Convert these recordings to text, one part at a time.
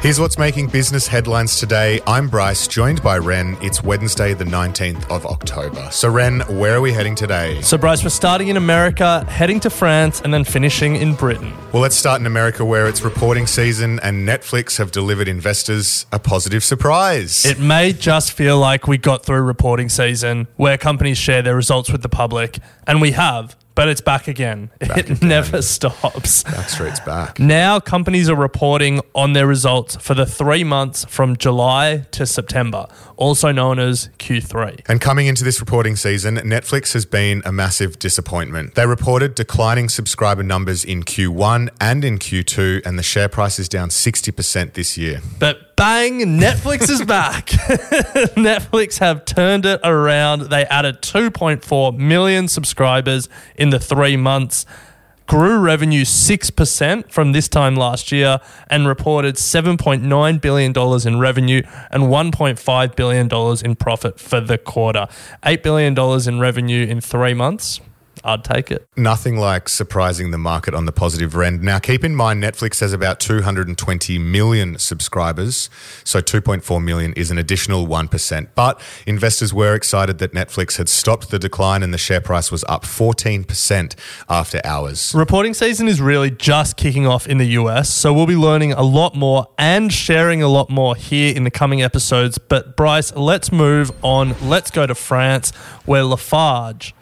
Here's what's making business headlines today. I'm Bryce, joined by Ren. It's Wednesday, the 19th of October. So, Ren, where are we heading today? So, Bryce, we're starting in America, heading to France, and then finishing in Britain. Well, let's start in America, where it's reporting season and Netflix have delivered investors a positive surprise. It may just feel like we got through reporting season where companies share their results with the public, and we have. But it's back again. Back it again. never stops. Backstreet's back. Now, companies are reporting on their results for the three months from July to September, also known as Q3. And coming into this reporting season, Netflix has been a massive disappointment. They reported declining subscriber numbers in Q1 and in Q2, and the share price is down 60% this year. But bang, Netflix is back. Netflix have turned it around. They added 2.4 million subscribers in the three months, grew revenue 6% from this time last year, and reported $7.9 billion in revenue and $1.5 billion in profit for the quarter. $8 billion in revenue in three months. I'd take it. Nothing like surprising the market on the positive end. Now, keep in mind, Netflix has about 220 million subscribers, so 2.4 million is an additional 1%. But investors were excited that Netflix had stopped the decline and the share price was up 14% after hours. Reporting season is really just kicking off in the US, so we'll be learning a lot more and sharing a lot more here in the coming episodes. But Bryce, let's move on. Let's go to France, where Lafarge,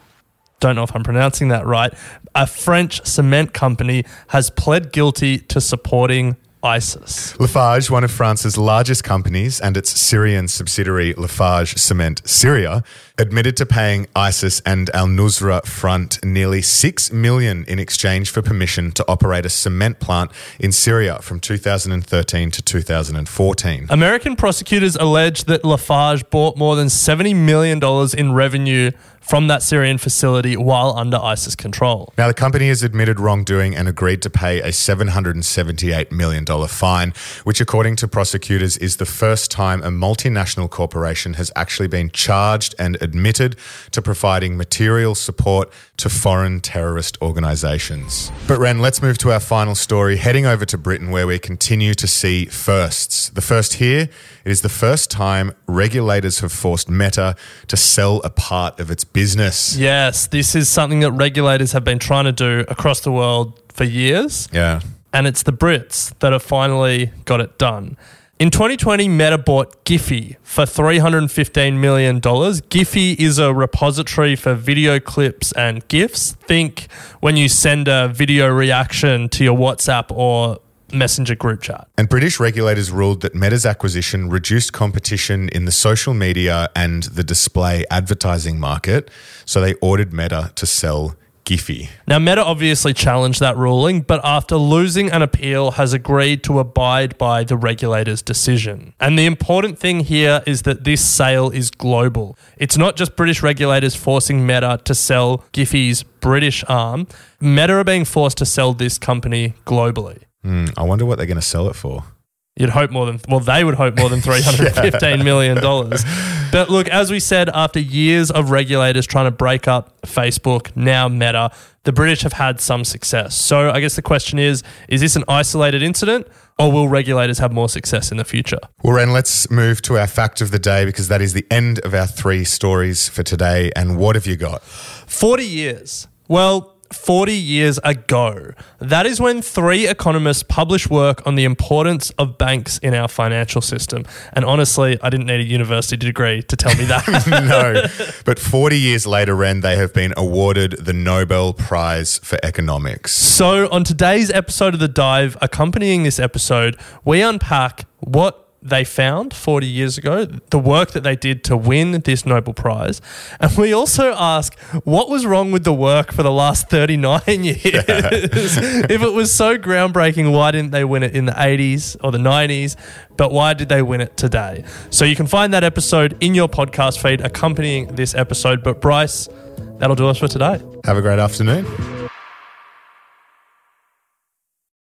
don't know if I'm pronouncing that right, a French cement company has pled guilty to supporting ISIS. Lafarge, one of France's largest companies, and its Syrian subsidiary Lafarge Cement Syria, admitted to paying ISIS and Al Nusra Front nearly 6 million in exchange for permission to operate a cement plant in Syria from 2013 to 2014. American prosecutors allege that Lafarge bought more than $70 million in revenue from that Syrian facility while under ISIS control. Now, the company has admitted wrongdoing and agreed to pay a $778 million fine, which, according to prosecutors, is the first time a multinational corporation has actually been charged and admitted to providing material support to foreign terrorist organizations. But, Ren, let's move to our final story, heading over to Britain, where we continue to see firsts. The first here, it is the first time regulators have forced Meta to sell a part of its business. Yes, this is something that regulators have been trying to do across the world for years. Yeah. and it's the Brits that have finally got it done. In 2020, Meta bought Giphy for $315 million. Giphy is a repository for video clips and GIFs. Think when you send a video reaction to your WhatsApp or Messenger group chat. And British regulators ruled that Meta's acquisition reduced competition in the social media and the display advertising market. So they ordered Meta to sell Giphy. Now, Meta obviously challenged that ruling, but after losing an appeal, has agreed to abide by the regulator's decision. And the important thing here is that this sale is global. It's not just British regulators forcing Meta to sell Giphy's British arm. Meta are being forced to sell this company globally. Hmm, I wonder what they're going to sell it for. You'd hope more than well, they would hope more than three hundred fifteen million dollars. But look, as we said, after years of regulators trying to break up Facebook, now Meta, the British have had some success. So I guess the question is: Is this an isolated incident, or will regulators have more success in the future? Well, Ren, let's move to our fact of the day because that is the end of our three stories for today. And what have you got? Forty years. Well. 40 years ago. That is when three economists published work on the importance of banks in our financial system. And honestly, I didn't need a university degree to tell me that. no. But 40 years later, Ren, they have been awarded the Nobel Prize for Economics. So, on today's episode of The Dive, accompanying this episode, we unpack what they found 40 years ago, the work that they did to win this Nobel Prize. And we also ask what was wrong with the work for the last 39 years? if it was so groundbreaking, why didn't they win it in the 80s or the 90s? But why did they win it today? So you can find that episode in your podcast feed accompanying this episode. But Bryce, that'll do us for today. Have a great afternoon.